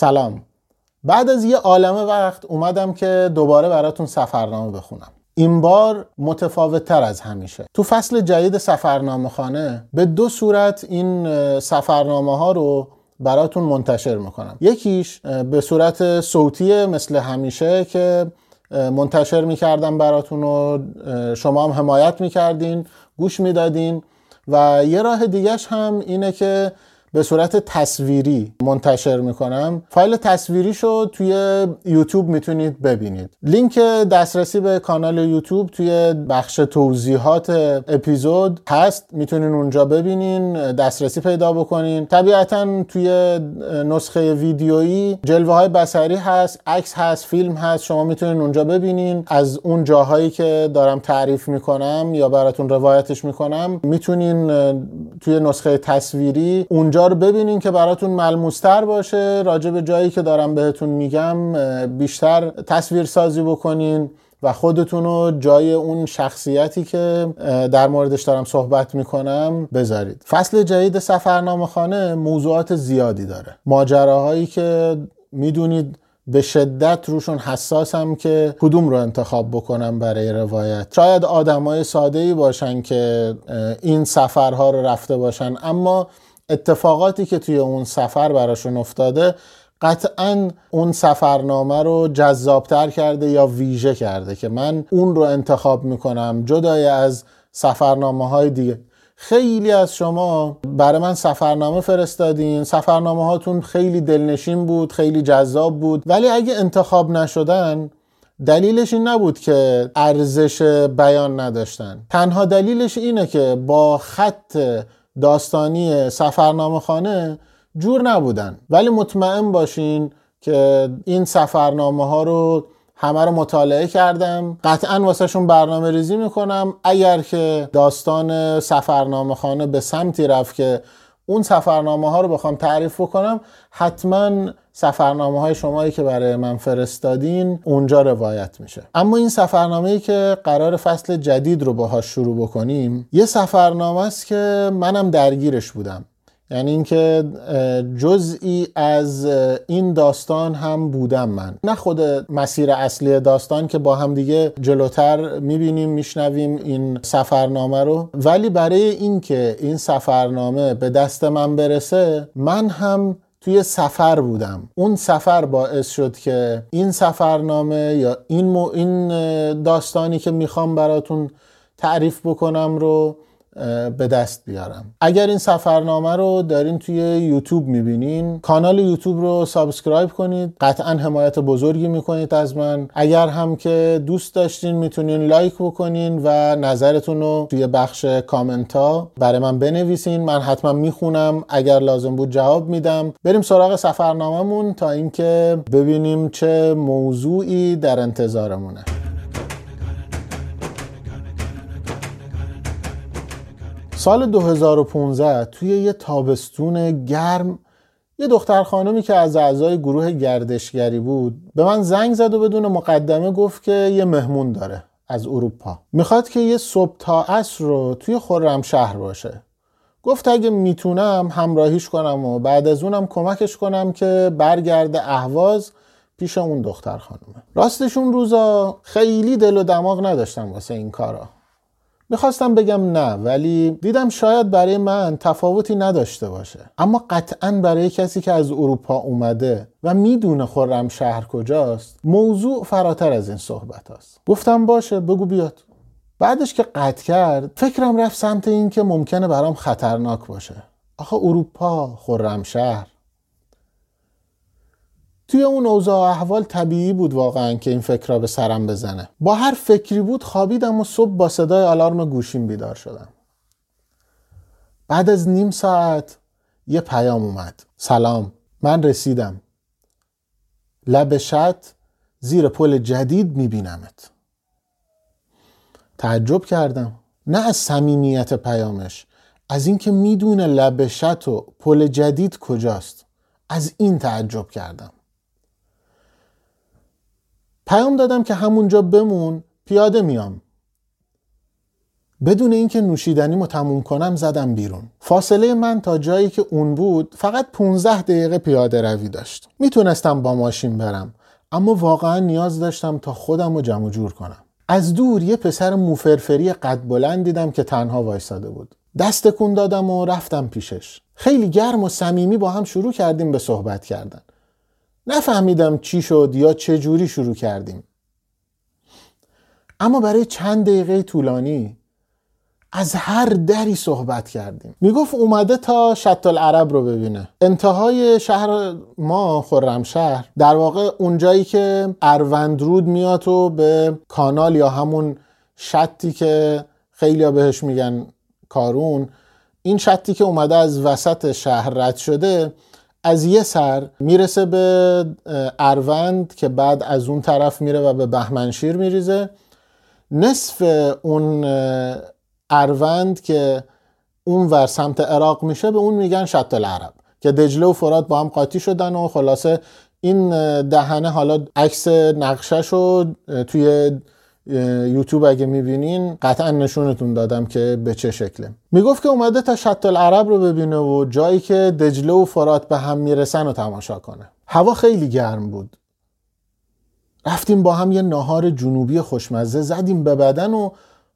سلام. بعد از یه عالمه وقت اومدم که دوباره براتون سفرنامه بخونم. این بار متفاوت تر از همیشه. تو فصل جدید سفرنامه خانه به دو صورت این سفرنامه ها رو براتون منتشر می‌کنم. یکیش به صورت صوتی مثل همیشه که منتشر می‌کردم براتون و شما هم حمایت می‌کردین گوش می‌دادین. و یه راه دیگهش هم اینه که به صورت تصویری منتشر می‌کنم. فایل تصویری شو توی یوتیوب می‌تونید ببینید. لینک دسترسی به کانال یوتیوب توی بخش توضیحات اپیزود هست. می‌تونین اونجا ببینین دسترسی پیدا بکنین. طبیعتا توی نسخه ویدیویی جلوه های بسری هست عکس هست فیلم هست. شما می‌تونین اونجا ببینین. از اون جاهایی که دارم تعریف می‌کنم یا براتون روایتش می‌کنم می‌تونین توی نسخه تصویری اونجا رو ببینین که براتون ملموستر باشه. راجع به جایی که دارم بهتون میگم بیشتر تصویر سازی بکنین و خودتون رو جای اون شخصیتی که در موردش دارم صحبت می‌کنم بذارید. فصل جدید سفرنامه خانه موضوعات زیادی داره. ماجراهایی که می‌دونید به شدت روشون حساسم که کدوم رو انتخاب بکنم برای روایت. شاید آدمای ساده ای باشن که این سفرها رو رفته باشن اما اتفاقاتی که توی اون سفر براشون افتاده قطعا اون سفرنامه رو جذابتر کرده یا ویژه کرده که من اون رو انتخاب می‌کنم جدای از سفرنامه های دیگه. خیلی از شما برای من سفرنامه فرستادین سفرنامه هاتون خیلی دلنشین بود خیلی جذاب بود ولی اگه انتخاب نشدن دلیلش این نبود که ارزش بیان نداشتن. تنها دلیلش اینه که با خط داستانی سفرنامه خانه جور نبودن. ولی مطمئن باشین که این سفرنامه ها رو همه رو مطالعه کردم. قطعا واسهشون برنامه ریزی می‌کنم. اگر که داستان سفرنامه خانه به سمتی رفت که اون سفرنامه ها رو بخوام تعریف بکنم حتما سفرنامه های شمایی که برای من فرستادین اونجا روایت میشه. اما این سفرنامه ای که قرار فصل جدید رو باهاش شروع بکنیم یه سفرنامه است که منم درگیرش بودم. یعنی اینکه جزئی از این داستان هم بودم من. نه خود مسیر اصلی داستان که با هم دیگه جلوتر می‌بینیم میشنویم این سفرنامه رو. ولی برای اینکه این سفرنامه به دست من برسه من هم توی سفر بودم. اون سفر باعث شد که این سفرنامه یا این, این داستانی که می‌خوام براتون تعریف بکنم رو به دست بیارم. اگر این سفرنامه رو دارین توی یوتیوب می‌بینین کانال یوتیوب رو subscribe کنید. قطعا حمایت بزرگی می‌کنید از من. اگر هم که دوست داشتین می‌تونین لایک بکنین و نظرتون رو توی بخش کامنت ها برای من بنویسین. من حتما می‌خونم. اگر لازم بود جواب میدم. بریم سراغ سفرنامهمون تا اینکه ببینیم چه موضوعی در انتظارمونه. سال 2015 توی یه تابستون گرم یه دختر خانمی که از اعضای گروه گردشگری بود به من زنگ زد و بدون مقدمه گفت که یه مهمون داره از اروپا. می‌خواد که یه صبح تا عصر رو توی خورم شهر باشه. گفت اگه می‌تونم همراهیش کنم و بعد از اونم کمکش کنم که برگرده اهواز پیش اون دختر خانمه راستشون روزا خیلی دل و دماغ نداشتم واسه این کارا. می‌خواستم بگم نه ولی دیدم شاید برای من تفاوتی نداشته باشه. اما قطعا برای کسی که از اروپا اومده و می‌دونه خورم شهر کجاست موضوع فراتر از این صحبت هست گفتم باشه بگو بیاد. بعدش که قطع کرد فکرم رفت سمت این که ممکنه برام خطرناک باشه. آخه اروپا خورم شهر. توی اون اوضاع احوال طبیعی بود واقعا که این فکر را به سرم بزنه. با هر فکری بود خوابیدم و صبح با صدای آلارم گوشیم بیدار شدم. بعد از نیم ساعت یه پیام اومد. سلام من رسیدم. لب شط زیر پل جدید میبینمت. تعجب کردم. نه از صمیمیت پیامش از اینکه می‌دونه لب شط و پل جدید کجاست. از این تعجب کردم. پیام دادم که همونجا بمون پیاده میام. بدون اینکه نوشیدنیمو تموم کنم زدم بیرون. فاصله من تا جایی که اون بود فقط 15 دقیقه پیاده روی داشت. می‌تونستم با ماشین برم اما واقعا نیاز داشتم تا خودم رو جمع جور کنم. از دور یه پسر موفرفری قد بلند دیدم که تنها وایساده بود. دست کن دادم و رفتم پیشش. خیلی گرم و صمیمی با هم شروع کردیم به صحبت کردن. نفهمیدم چی شد یا چه جوری شروع کردیم. اما برای چند دقیقه طولانی از هر دری صحبت کردیم. می‌گفت اومده تا شط العرب رو ببینه. انتهای شهر ما شهر در واقع اونجایی که اروندرود میاد و به کانال یا همون شطی که خیلی بهش میگن کارون این شطی که اومده از وسط شهر رد شده از یه سر می‌رسه به اروند که بعد از اون طرف میره و به بهمنشیر میریزه. نصف اون اروند که اون ور سمت عراق میشه به اون میگن شط العرب که دجله و فرات با هم قاطی شدن و خلاصه این دهنه حالا عکس نقشش رو توی یوتیوب اگه می‌بینین قطعا نشونتون دادم که به چه شکله. می‌گفت که اومده تا شط العرب رو ببینه و جایی که دجله و فرات به هم می‌رسن و تماشا کنه. هوا خیلی گرم بود. رفتیم با هم یه ناهار جنوبی خوشمزه زدیم به بدن و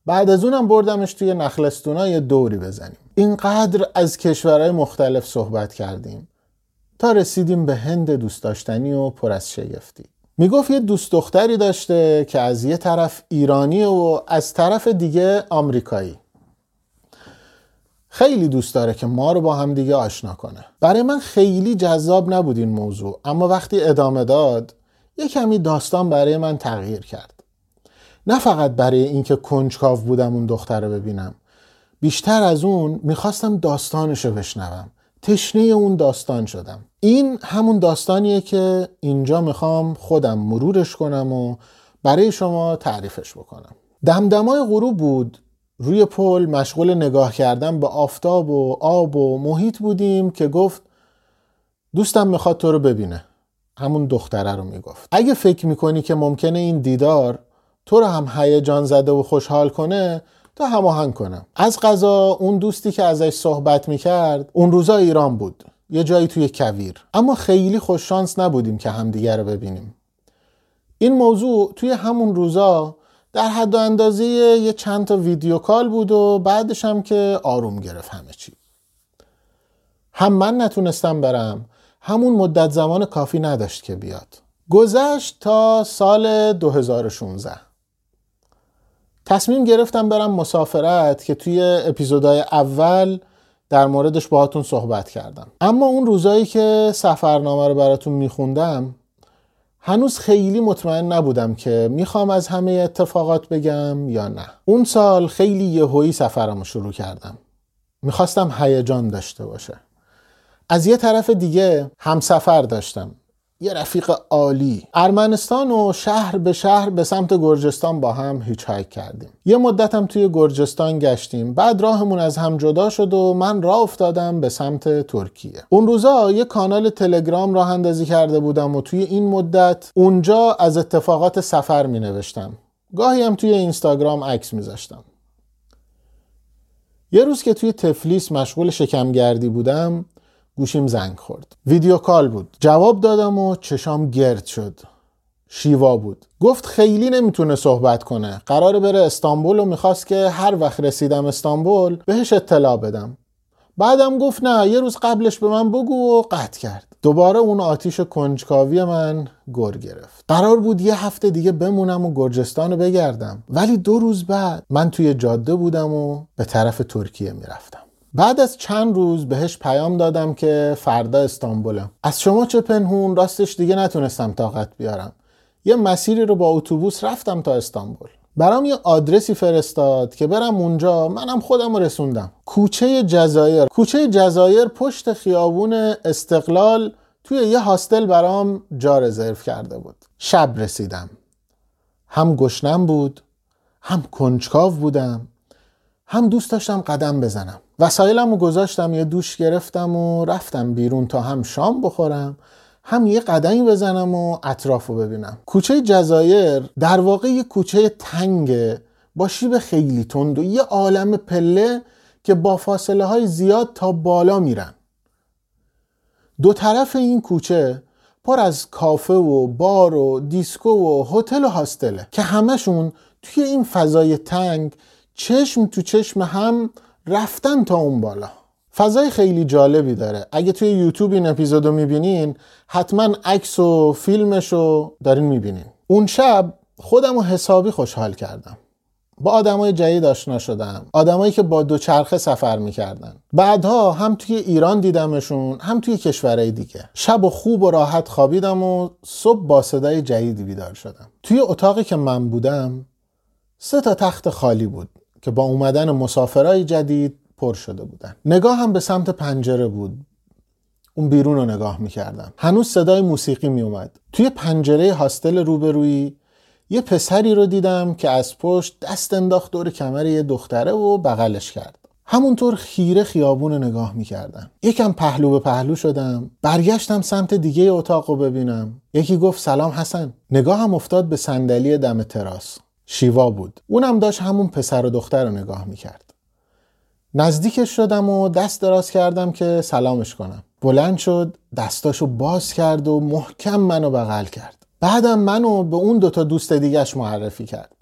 بعد از اونم بردمش توی نخلستونا یه دوری بزنیم. اینقدر از کشورهای مختلف صحبت کردیم تا رسیدیم به هند دوست داشتنی و پر از شگفتی. می‌گفت یه دوست دختری داشته که از یه طرف ایرانی و از طرف دیگه آمریکایی. خیلی دوست داره که ما رو با هم دیگه آشنا کنه. برای من خیلی جذاب نبود این موضوع اما وقتی ادامه داد یه کمی داستان برای من تغییر کرد. نه فقط برای اینکه کنجکاو بودم اون دختر رو ببینم بیشتر از اون می‌خواستم داستانش رو بشنوم. تشنه اون داستان شدم. این همون داستانیه که اینجا می‌خوام خودم مرورش کنم و برای شما تعریفش بکنم. دمدمای غروب بود. روی پل مشغول نگاه کردن به آفتاب و آب و محیط بودیم که گفت دوستم می‌خواد تو رو ببینه. همون دختره رو می‌گفت. اگه فکر می‌کنی که ممکنه این دیدار تو رو هم هیجان زده و خوشحال کنه تا هماهنگ کنم. از غذا اون دوستی که ازش صحبت می‌کرد اون روزا ایران بود. یه جایی توی کویر. اما خیلی خوششانس نبودیم که همدیگر رو ببینیم. این موضوع توی همون روزا در حد و اندازه یه چند تا ویدیو کال بود و بعدش هم که آروم گرفت همه چی. هم من نتونستم برم همون مدت زمان کافی نداشت که بیاد. گذشت تا سال 2016 تصمیم گرفتم برم مسافرت که توی اپیزودهای اول در موردش باهاتون صحبت کردم. اما اون روزایی که سفرنامه رو براتون میخوندم هنوز خیلی مطمئن نبودم که می‌خوام از همه اتفاقات بگم یا نه. اون سال خیلی یهویی سفرم رو شروع کردم. می‌خواستم هیجان داشته باشه. از یه طرف دیگه همسفر داشتم. یه رفیق عالی. ارمنستان و شهر به شهر به سمت گرجستان با هم هیچ هایک کردیم. یه مدت هم توی گرجستان گشتیم. بعد راهمون از هم جدا شد و من راه افتادم به سمت ترکیه. اون روزا یه کانال تلگرام راه اندازی کرده بودم و توی این مدت اونجا از اتفاقات سفر می نوشتم. گاهی هم توی اینستاگرام عکس میذاشتم یه روز که توی تفلیس مشغول شکمگردی بودم گوشیم زنگ خورد. ویدیو کال بود. جواب دادم و چشام گرد شد. شیوا بود. گفت خیلی نمی‌تونه صحبت کنه. قراره بره استانبول و می‌خواست که هر وقت رسیدم استانبول بهش اطلاع بدم. بعدم گفت نه یه روز قبلش به من بگو و قطع کرد. دوباره اون آتیش کنجکاوی من گر گرفت. قرار بود یه هفته دیگه بمونم و گرجستان رو بگردم. ولی دو روز بعد من توی جاده بودم و به طرف ترکیه می‌رفتم. بعد از چند روز بهش پیام دادم که فردا استانبولم از شما چه پنهون؟ راستش دیگه نتونستم طاقت بیارم. یه مسیری رو با اتوبوس رفتم تا استانبول. برام یه آدرسی فرستاد که برم اونجا منم خودم رسوندم. کوچه جزایر. کوچه جزایر پشت خیابون استقلال توی یه هاستل برام جا رزرو کرده بود. شب رسیدم. هم گشنم بود هم کنجکاو بودم هم دوست داشتم قدم بزنم. وسایلم رو گذاشتم یه دوش گرفتم و رفتم بیرون تا هم شام بخورم هم یه قدمی بزنم و اطراف رو ببینم. کوچه جزایر در واقع یه کوچه تنگه با شیب خیلی تند و یه عالم پله که با فاصله های زیاد تا بالا میرن. دو طرف این کوچه پر از کافه و بار و دیسکو و هتل و هاستله که همشون توی این فضای تنگ چشم تو چشم هم رفتن تا اون بالا. فضای خیلی جالبی داره. اگه توی یوتیوب این اپیزودو می‌بینین حتما عکس و فیلمش رو دارین می‌بینین. اون شب خودم رو حسابی خوشحال کردم. با آدمای جدید آشنا شدم. آدمایی که با دوچرخه سفر می‌کردن. بعدها هم توی ایران دیدمشون هم توی کشورهای دیگه. شب و خوب و راحت خوابیدم و صبح با صدای جدیدی بیدار شدم. توی اتاقی که من بودم سه تا تخت خالی بود. که با اومدن مسافرای جدید پر شده بودن. نگاه هم به سمت پنجره بود. اون بیرون رو نگاه می‌کردم. هنوز صدای موسیقی میومد توی پنجره هاستل روبرویی یه پسری رو دیدم که از پشت دست انداخت دور کمر یه دختره و بغلش کرد. همونطور خیره خیابون رو نگاه می‌کردم. یکم پهلو به پهلو شدم. برگشتم سمت دیگه اتاق رو ببینم. یکی گفت سلام حسن. نگاهم افتاد به صندلی دم تراس. شیوا بود. اونم داشت همون پسر و دختر رو نگاه می‌کرد. نزدیکش شدم و دست دراز کردم که سلامش کنم. بلند شد دستاشو باز کرد و محکم منو بغل کرد. بعدم منو به اون دوتا دوست دیگهش معرفی کرد.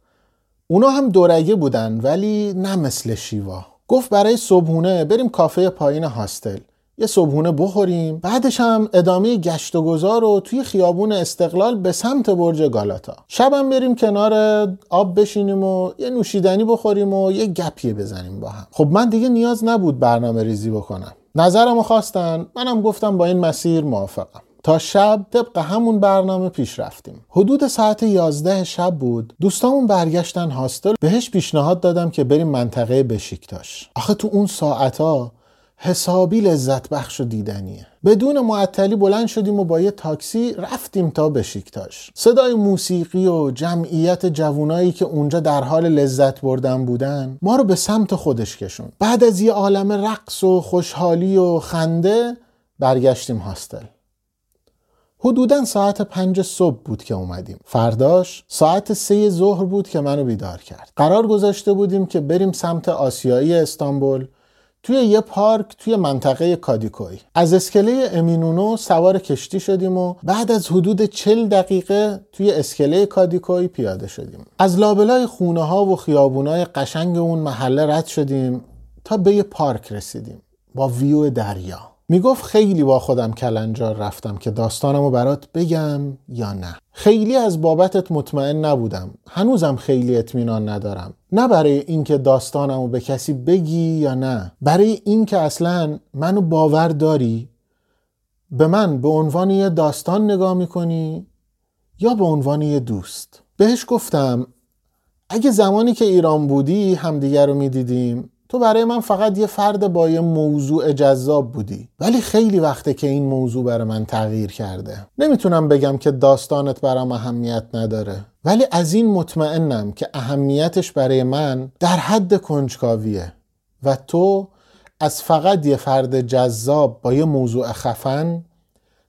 اونا هم دورگه بودن ولی نه مثل شیوا. گفت برای صبحونه بریم کافه پایین هاستل. یه صبحونه بخوریم. بعدش هم ادامه گشت و گذار رو توی خیابون استقلال به سمت برج گالاتا. شبم بریم کنار آب بشینیم و یه نوشیدنی بخوریم و یه گپیه بزنیم با هم. خب من دیگه نیاز نبود برنامه ریزی بکنم. نظرمو خواستن. منم گفتم با این مسیر موافقم. تا شب طبق همون برنامه پیش رفتیم. حدود ساعت 11 شب بود. دوستامون برگشتن هاستل. بهش پیشنهاد دادم که بریم منطقه بشیکتاش. آخه تو اون ساعتا حسابی لذت بخش و دیدنیه. بدون معطلی بلند شدیم و با یه تاکسی رفتیم تا بشیکتاش صدای موسیقی و جمعیت جوونایی که اونجا در حال لذت بردن بودن ما رو به سمت خودش کشون بعد از یه عالم رقص و خوشحالی و خنده برگشتیم هاستل. حدودا ساعت پنج صبح بود که اومدیم. فرداش ساعت سه ظهر بود که منو بیدار کرد. قرار گذاشته بودیم که بریم سمت آسیایی استانبول. توی یه پارک توی منطقه کادیکوی. از اسکله امینونو سوار کشتی شدیم و بعد از حدود چل دقیقه توی اسکله کادیکوی پیاده شدیم. از لابلای خونه ها و خیابونای قشنگ اون محله رد شدیم تا به یه پارک رسیدیم با ویو دریا. می‌گفت خیلی با خودم کلنجار رفتم که داستانم رو برات بگم یا نه. خیلی از بابتت مطمئن نبودم. هنوزم خیلی اطمینان ندارم. نه برای اینکه داستانم رو به کسی بگی یا نه. برای اینکه اصلا منو باور داری؟ به من به عنوان یه داستان نگاه می‌کنی یا به عنوان یه دوست؟ بهش گفتم اگه زمانی که ایران بودی همدیگر رو می‌دیدیم. تو برای من فقط یه فرد با یه موضوع جذاب بودی. ولی خیلی وقته که این موضوع برای من تغییر کرده. نمی‌تونم بگم که داستانت برام اهمیت نداره. ولی از این مطمئنم که اهمیتش برای من در حد کنجکاویه. و تو از فقط یه فرد جذاب با یه موضوع خفن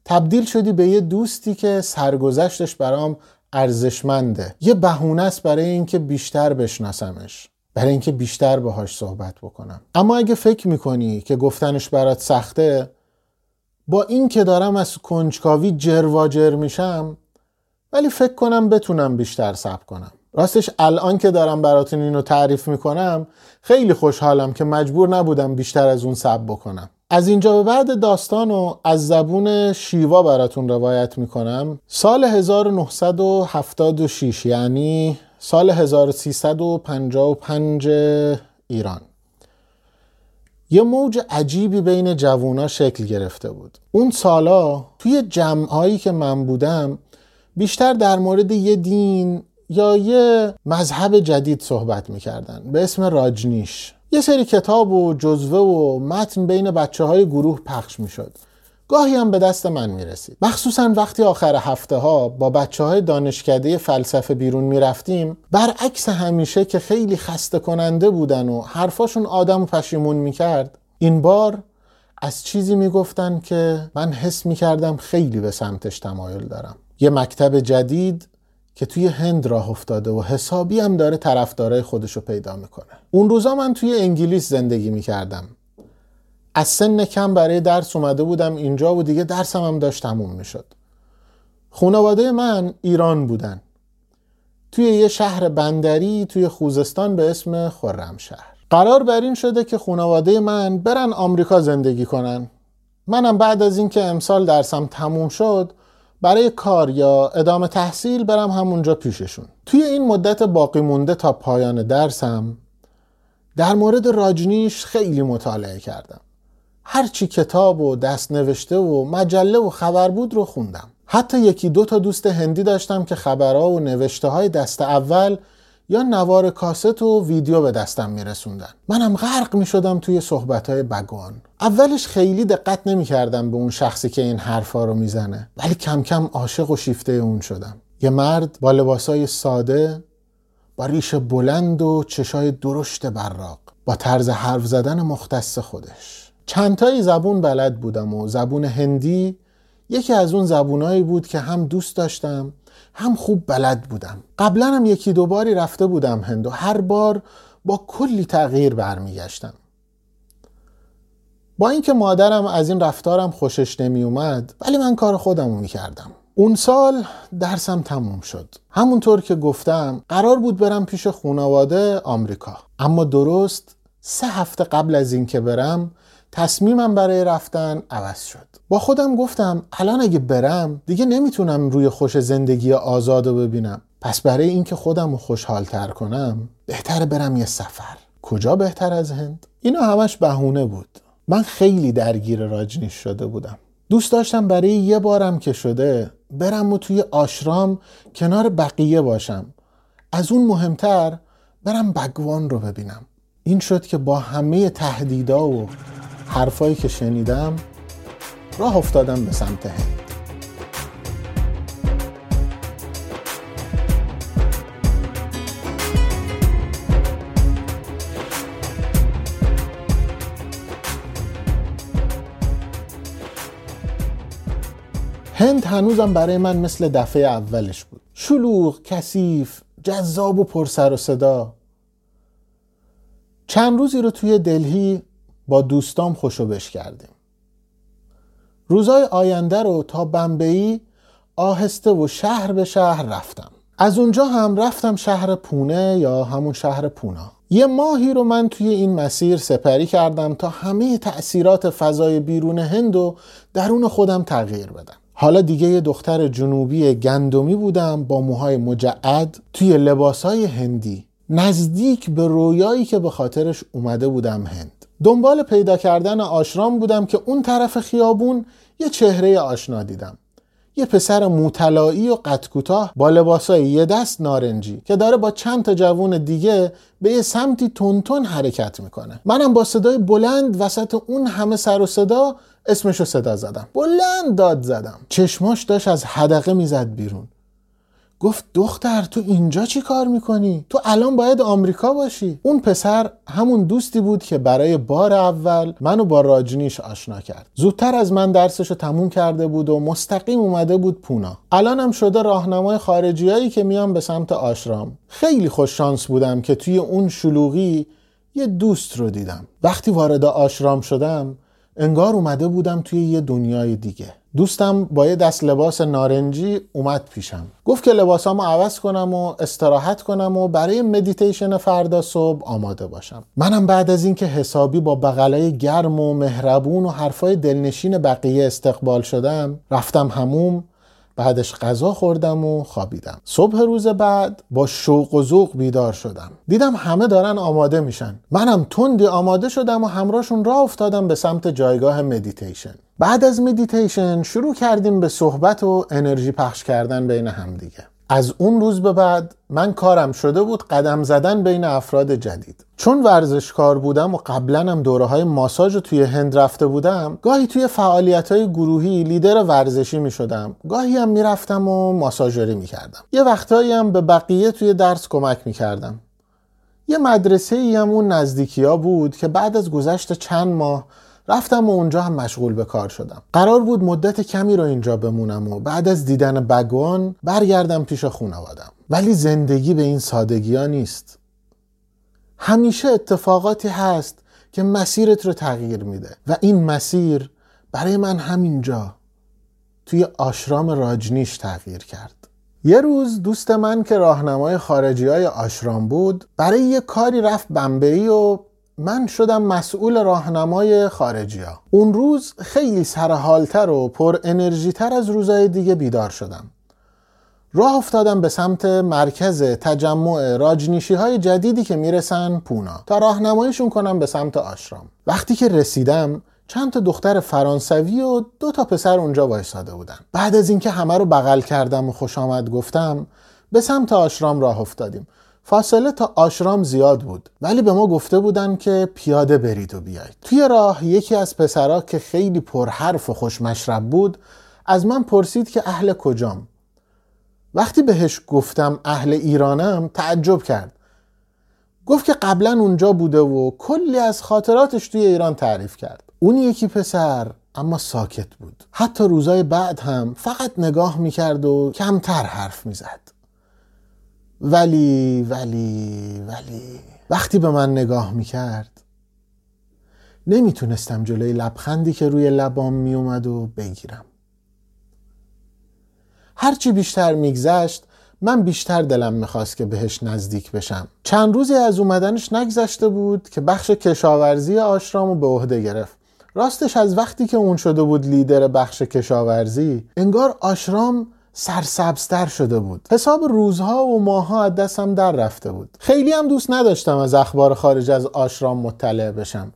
تبدیل شدی به یه دوستی که سرگذشتش برام ارزشمنده. یه بهونه است برای اینکه بیشتر بشناسمش. برای اینکه بیشتر باهاش صحبت بکنم. اما اگه فکر می‌کنی که گفتنش برات سخته با این که دارم از کنجکاوی جرواجر میشم ولی فکر کنم بتونم بیشتر صبر کنم. راستش الان که دارم براتون اینو تعریف می‌کنم خیلی خوشحالم که مجبور نبودم بیشتر از اون صبر بکنم. از اینجا به بعد داستان رو از زبون شیوا براتون روایت می‌کنم. سال 1976 یعنی سال 1355 ایران. یه موج عجیبی بین جوونا شکل گرفته بود. اون سالا توی جمعهایی که من بودم بیشتر در مورد یه دین یا یه مذهب جدید صحبت می‌کردن به اسم راجنیش. یه سری کتاب و جزوه و متن بین بچه های گروه پخش می‌شد. گاهی هم به دست من می رسید مخصوصا وقتی آخر هفته ها با بچه های دانشکده فلسفه بیرون می رفتیم برعکس همیشه که خیلی خسته کننده بودن و حرفاشون آدم و پشیمون می کرد این بار از چیزی می گفتن که من حس می کردم خیلی به سمتش تمایل دارم. یه مکتب جدید که توی هند راه افتاده و حسابی هم داره طرفدارای خودش رو پیدا می‌کنه. اون روزا من توی انگلیس زندگی می‌کردم. از سن کم برای درس اومده بودم اینجا و دیگه درسم هم داشت تموم می‌شد. خانواده من ایران بودن. توی یه شهر بندری توی خوزستان به اسم خرمشهر. قرار بر این شده که خانواده من برن آمریکا زندگی کنن. منم بعد از اینکه امسال درسم تموم شد برای کار یا ادامه تحصیل برم همونجا پیششون. توی این مدت باقی مونده تا پایان درسم در مورد راجنیش خیلی مطالعه کردم. هرچی کتاب و دست نوشته و مجله و خبر بود رو خوندم. حتی یکی دو تا دوست هندی داشتم که خبرها و نوشته های دست اول یا نوار کاست و ویدیو به دستم میرسوندن. منم غرق می‌شدم توی صحبت های بگوان اولش خیلی دقت نمی‌کردم به اون شخصی که این حرفا رو می‌زنه ولی کم کم عاشق و شیفته اون شدم. یه مرد با لباسای ساده با ریش بلند و چشای درشت براق با طرز حرف زدن مختص خودش. چندتایی زبون بلد بودم و زبون هندی یکی از اون زبونایی بود که هم دوست داشتم هم خوب بلد بودم. قبلا هم یکی دو باری رفته بودم هند و هر بار با کلی تغییر برمیگشتم. با اینکه مادرم از این رفتارم خوشش نمی اومد ولی من کار خودم می کردم اون سال درسم تموم شد. همونطور که گفتم قرار بود برم پیش خانواده آمریکا. اما درست سه هفته قبل از اینکه برم تصمیمم برای رفتن عوض شد. با خودم گفتم الان اگه برم دیگه نمی‌تونم روی خوش زندگی آزاد رو ببینم. پس برای اینکه خودم رو خوشحالتر کنم بهتره برم یه سفر. کجا بهتر از هند؟ اینا همش بهونه بود. من خیلی درگیر راجنیش شده بودم. دوست داشتم برای یه بارم که شده برم و توی آشرام کنار بقیه باشم. از اون مهمتر برم بگوان رو ببینم. این شد که با همه تهدیدا و حرفایی که شنیدم راه افتادم به سمت هند. هند هنوزم برای من مثل دفعه اولش بود. شلوغ، کثیف، جذاب و پرسر و صدا. چند روزی رو توی دلهی با دوستام خوشو کردیم. روزای آینده رو تا بمبئی آهسته و شهر به شهر رفتم. از اونجا هم رفتم شهر پونه یا همون شهر پونا. یه ماهی رو من توی این مسیر سپری کردم تا همه تأثیرات فضای بیرون هند و درون خودم تغییر بدم. حالا دیگه یه دختر جنوبی گندمی بودم با موهای مجعد توی لباسای هندی نزدیک به رویایی که به خاطرش اومده بودم هند. دنبال پیدا کردن آشرام بودم که اون طرف خیابون یه چهره آشنا دیدم. یه پسر موتلایی و قد کوتاه با لباسای یه دست نارنجی که داره با چند تا جوون دیگه به یه سمتی تونتون حرکت می‌کنه. منم با صدای بلند وسط اون همه سر و صدا اسمشو صدا زدم. بلند داد زدم. چشماش داشت از حدقه می‌زد بیرون. گفت دختر تو اینجا چی کار می‌کنی؟ تو الان باید آمریکا باشی. اون پسر همون دوستی بود که برای بار اول منو با راجنیش آشنا کرد. زودتر از من درسشو تموم کرده بود و مستقیم اومده بود پونا. الانم شده راهنمای خارجیایی که میان به سمت آشرام. خیلی خوش شانس بودم که توی اون شلوغی یه دوست رو دیدم. وقتی وارد آشرام شدم انگار اومده بودم توی یه دنیای دیگه. دوستم با یه دست لباس نارنجی اومد پیشم. گفت که لباسامو عوض کنم و استراحت کنم و برای مدیتیشن فردا صبح آماده باشم. منم بعد از اینکه حسابی با بغلای گرم و مهربون و حرفای دلنشین بقیه استقبال شدم رفتم حموم بعدش غذا خوردم و خوابیدم. صبح روز بعد با شوق و ذوق بیدار شدم. دیدم همه دارن آماده میشن. منم تندی آماده شدم و همراهشون راه افتادم به سمت جایگاه مدیتیشن بعد از مدیتیشن شروع کردیم به صحبت و انرژی پخش کردن بین همدیگه. از اون روز به بعد من کارم شده بود قدم زدن بین افراد جدید. چون ورزشکار بودم و قبلا هم دوره های ماساژ توی هند رفته بودم گاهی توی فعالیت های گروهی لیدر ورزشی می شدم گاهی هم می‌رفتم و ماساژری می کردم یه وقتایی هم به بقیه توی درس کمک می کردم یه مدرسه ای هم اون نزدیکی ها بود که بعد از گذشت چند ماه رفتم و اونجا هم مشغول به کار شدم. قرار بود مدت کمی رو اینجا بمونم و بعد از دیدن بگوان برگردم پیش خونوادم. ولی زندگی به این سادگی ها نیست. همیشه اتفاقاتی هست که مسیرت رو تغییر میده و این مسیر برای من همینجا توی آشرام راجنیش تغییر کرد. یه روز دوست من که راهنمای خارجی های آشرام بود برای یه کاری رفت بمبئی و من شدم مسئول راهنمای خارجی ها. اون روز خیلی سرحالتر و پر انرژی تر از روزهای دیگه بیدار شدم. راه افتادم به سمت مرکز تجمع راجنیشی های جدیدی که می‌رسن پونا تا راهنماییشون کنم به سمت آشرام. وقتی که رسیدم چند تا دختر فرانسوی و دو تا پسر اونجا وایساده بودن. بعد از اینکه همه رو بغل کردم و خوش آمد گفتم به سمت آشرام راه افتادیم. فاصله تا آشرام زیاد بود ولی به ما گفته بودن که پیاده برید و بیاید توی راه یکی از پسرها که خیلی پرحرف و خوشمشرب بود از من پرسید که اهل کجام. وقتی بهش گفتم اهل ایرانم تعجب کرد. گفت که قبلا اونجا بوده و کلی از خاطراتش توی ایران تعریف کرد. اون یکی پسر اما ساکت بود. حتی روزای بعد هم فقط نگاه می‌کرد و کمتر حرف می‌زد. ولی ولی ولی وقتی به من نگاه می‌کرد نمی‌تونستم جلوی لبخندی که روی لبام میومد و بگیرم. هرچی بیشتر میگذشت من بیشتر دلم می‌خواست که بهش نزدیک بشم. چند روزی از اومدنش نگذشته بود که بخش کشاورزی آشرامو به عهده گرفت. راستش از وقتی که اون شده بود لیدر بخش کشاورزی انگار آشرام سرسبزتر شده بود. حساب روزها و ماهها از دستم در رفته بود. خیلی هم دوست نداشتم از اخبار خارج از آشرام مطلع بشم.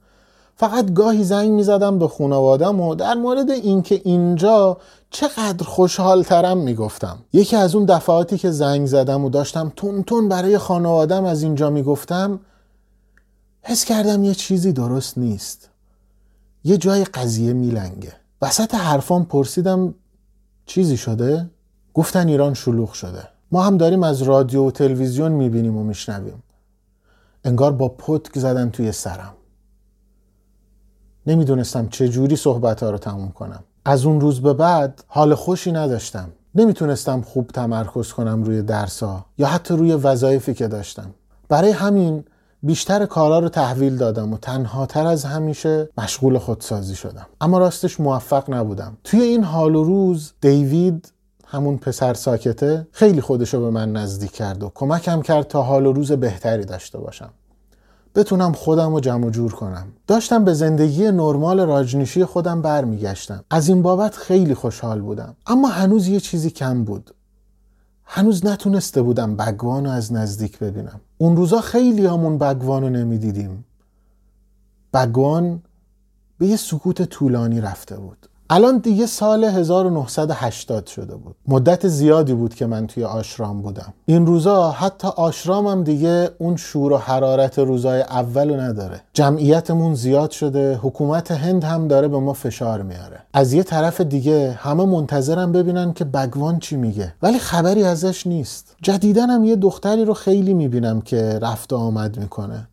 فقط گاهی زنگ می‌زدم به خانوادم و در مورد اینکه اینجا چقدر خوشحال ترم می‌گفتم. یکی از اون دفعاتی که زنگ زدم و داشتم تون تون برای خانوادم از اینجا می‌گفتم حس کردم یه چیزی درست نیست. یه جای قضیه میلنگه. وسط حرفام پرسیدم چیزی شده؟ گفتن ایران شلوغ شده. ما هم داریم از رادیو و تلویزیون می‌بینیم و میشنویم. انگار با پتک زدن توی سرم. نمی‌دونستم چه جوری صحبت ها رو تموم کنم. از اون روز به بعد حال خوشی نداشتم. نمی‌تونستم خوب تمرکز کنم روی درسا یا حتی روی وظایفی که داشتم. برای همین بیشتر کارا رو تحویل دادم و تنها تر از همیشه مشغول خودسازی شدم. اما راستش موفق نبودم. توی این حال و روز دیوید همون پسر ساکته خیلی خودشو به من نزدیک کرد و کمکم کرد تا حال و روز بهتری داشته باشم. بتونم خودم رو جمع جور کنم. داشتم به زندگی نرمال راجنیشی خودم برمیگشتم. از این بابت خیلی خوشحال بودم. اما هنوز یه چیزی کم بود. هنوز نتونسته بودم بگوان از نزدیک ببینم. اون روزا خیلی همون بگوان نمی‌دیدیم. بگوان به یه سکوت طولانی رفته بود. الان دیگه سال 1980 شده بود. مدت زیادی بود که من توی آشرام بودم. این روزا حتی آشرامم دیگه اون شور و حرارت روزای اولو نداره. جمعیتمون زیاد شده حکومت هند هم داره به ما فشار میاره. از یه طرف دیگه همه منتظرم ببینن که بگوان چی میگه. ولی خبری ازش نیست. جدیدن هم یه دختری رو خیلی می‌بینم که رفت آمد می‌کنه.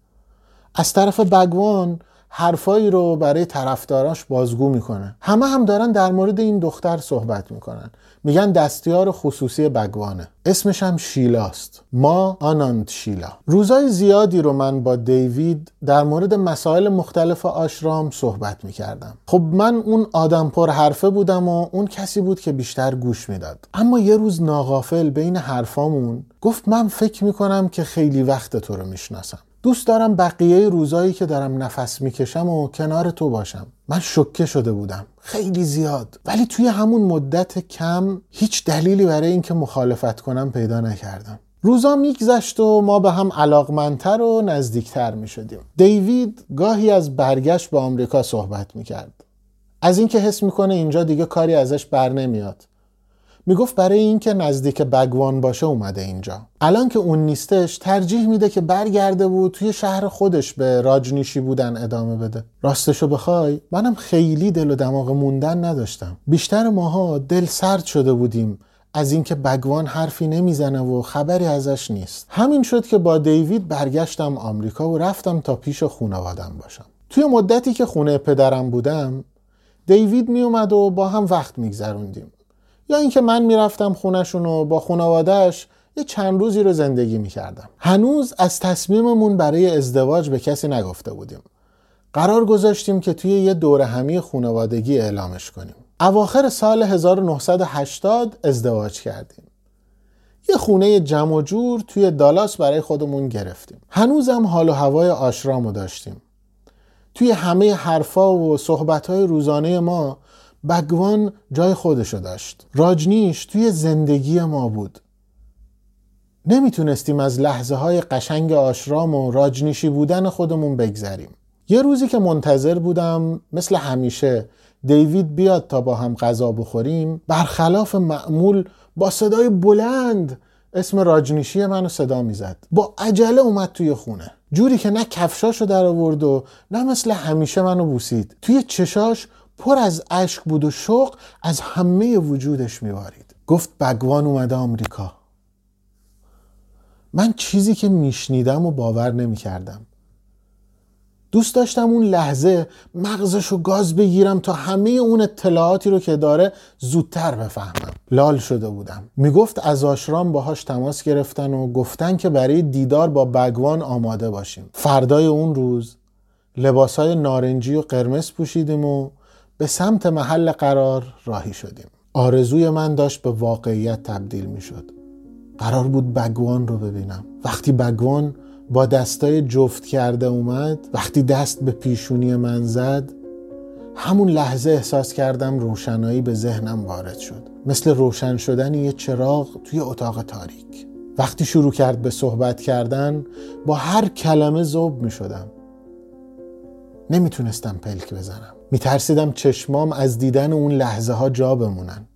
از طرف بگوان حرفایی رو برای طرفداراش بازگو می‌کنه. همه هم دارن در مورد این دختر صحبت می‌کنن. میگن دستیار خصوصی بگوانه. اسمش هم شیلاست. ما آناند شیلا. روزای زیادی رو من با دیوید در مورد مسائل مختلف آشرام صحبت می‌کردم. خب من اون آدم پر حرفه بودم و اون کسی بود که بیشتر گوش می‌داد. اما یه روز ناغافل بین حرفامون گفت من فکر می‌کنم که خیلی وقت تو رو می‌شناسم. دوست دارم بقیه روزایی که دارم نفس می‌کشم و کنار تو باشم. من شکه شده بودم. خیلی زیاد. ولی توی همون مدت کم هیچ دلیلی برای اینکه مخالفت کنم پیدا نکردم. روزا میگذشت و ما به هم علاقمندتر و نزدیکتر می‌شدیم. دیوید گاهی از برگشت به آمریکا صحبت می‌کرد. از اینکه حس می‌کنه اینجا دیگه کاری ازش بر نمیاد. می‌گفت برای اینکه نزدیک بگوان باشه اومده اینجا. الان که اون نیستش ترجیح میده که برگرده و توی شهر خودش به راجنیشی بودن ادامه بده. راستشو بخوای؟ منم خیلی دل و دماغ موندن نداشتم. بیشتر ماها دل سرد شده بودیم. از اینکه بگوان حرفی نمی‌زنه و خبری ازش نیست. همین شد که با دیوید برگشتم آمریکا و رفتم تا پیش خونوادم باشم. توی مدتی که خونه پدرم بودم دیوید می اومد و با هم وقت میگذروندیم. یا اینکه من می‌رفتم خونشون و با خانوادهش یه چند روزی رو زندگی می‌کردم. هنوز از تصمیممون برای ازدواج به کسی نگفته بودیم. قرار گذاشتیم که توی یه دور همی خانوادگی اعلامش کنیم. اواخر سال 1980 ازدواج کردیم. یه خونه جمع و جور توی دالاس برای خودمون گرفتیم. هنوزم حال و هوای آشرامو داشتیم. توی همه حرفا و صحبتهای روزانه ما بگوان جای خودشو داشت. راجنیش توی زندگی ما بود. نمی‌تونستیم از لحظه های قشنگ آشرام و راجنیشی بودن خودمون بگذریم. یه روزی که منتظر بودم مثل همیشه دیوید بیاد تا با هم غذا بخوریم برخلاف معمول با صدای بلند اسم راجنیشی منو صدا می‌زد. با عجله اومد توی خونه. جوری که نه کفشاشو در آورد و نه مثل همیشه منو بوسید. توی چشاش پر از اشک بود و شوق از همه وجودش میبارید. گفت بگوان اومده آمریکا. من چیزی که میشنیدم و باور نمی‌کردم. دوست داشتم اون لحظه مغزش گاز بگیرم تا همه اون اطلاعاتی رو که داره زودتر بفهمم. لال شده بودم. می‌گفت از آشرام باهاش تماس گرفتن و گفتن که برای دیدار با بگوان آماده باشیم. فردای اون روز لباسای نارنجی و قرمز پوشیدیم و به سمت محل قرار راهی شدیم. آرزوی من داشت به واقعیت تبدیل می شد قرار بود بگوان رو ببینم. وقتی بگوان با دستای جفت کرده اومد وقتی دست به پیشونی من زد همون لحظه احساس کردم روشنایی به ذهنم وارد شد. مثل روشن شدن یه چراغ توی اتاق تاریک. وقتی شروع کرد به صحبت کردن با هر کلمه زوب می شدم نمی‌تونستم پلک بزنم. میترسیدم چشمام از دیدن اون لحظه ها جا بمونن.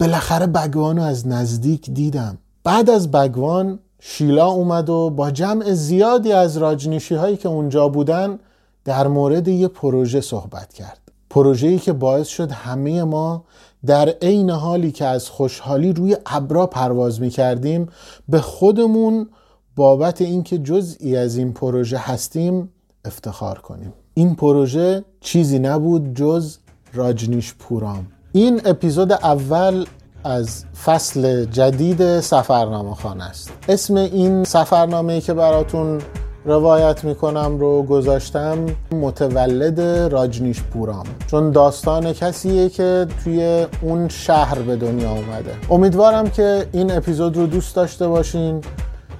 بالاخره بگوانو از نزدیک دیدم. بعد از بگوان شیلا اومد و با جمع زیادی از راجنیشی هایی که اونجا بودن در مورد یه پروژه صحبت کرد. پروژه‌ای که باعث شد همه ما در عین حالی که از خوشحالی روی ابرا پرواز می کردیم به خودمون بابت اینکه جزئی از این پروژه هستیم افتخار کنیم. این پروژه چیزی نبود جز راجنیش پورام. این اپیزود اول از فصل جدید سفرنامه خانه است. اسم این سفرنامه ای که براتون روایت می‌کنم رو گذاشتم متولد راجنیش پورام. چون داستان کسیه که توی اون شهر به دنیا اومده. امیدوارم که این اپیزود رو دوست داشته باشین.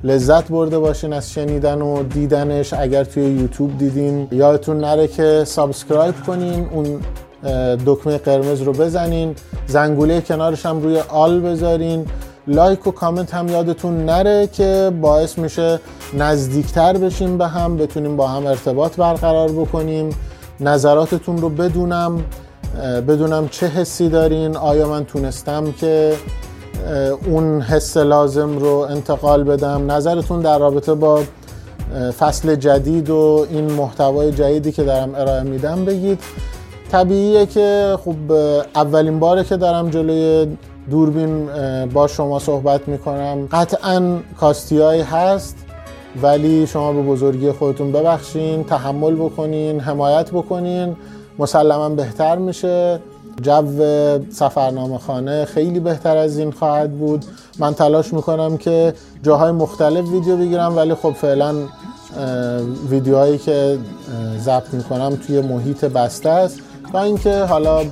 لذت برده باشین از شنیدن و دیدنش. اگر توی یوتیوب دیدین یادتون نره که subscribe کنین اون دکمه قرمز رو بزنین. زنگوله کنارش هم روی آل بذارین. لایک و کامنت هم یادتون نره که باعث میشه نزدیکتر بشیم به هم بتونیم با هم ارتباط برقرار بکنیم. نظراتتون رو بدونم بدونم چه حسی دارین. آیا من تونستم که اون حس لازم رو انتقال بدم. نظرتون در رابطه با فصل جدید و این محتوای جدیدی که دارم ارائه میدم بگید. طبیعیه که خب اولین باره که دارم جلوی دوربین با شما صحبت می‌کنم. قطعا کاستیایی هست ولی شما به بزرگی خودتون ببخشین تحمل بکنین حمایت بکنین. مسلما بهتر میشه. جو سفرنامه خانه خیلی بهتر از این خواهد بود. من تلاش می‌کنم که جاهای مختلف ویدیو بگیرم ولی خب فعلا ویدیوهایی که ضبط می‌کنم توی محیط بسته است. تا اینکه حالا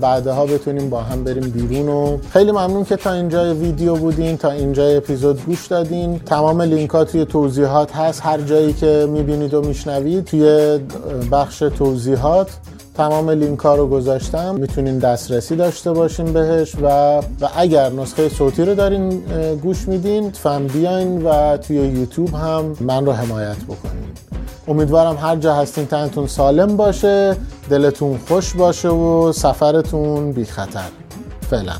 بعدها بتونیم با هم بریم بیرون و خیلی ممنون که تا اینجا ویدیو بودین تا اینجا اپیزود گوش دادین. تمام لینک ها توی توضیحات هست. هر جایی که می‌بینید و میشنوید توی بخش توضیحات. تمام لینک ها رو گذاشتم. می‌تونین دسترسی داشته باشین بهش و و اگر نسخه صوتی رو دارین گوش میدین فهم بیاین و توی یوتیوب هم من رو حمایت بکنین. امیدوارم هر جا هستین تنتون سالم باشه دلتون خوش باشه و سفرتون بی خطر. فعلا.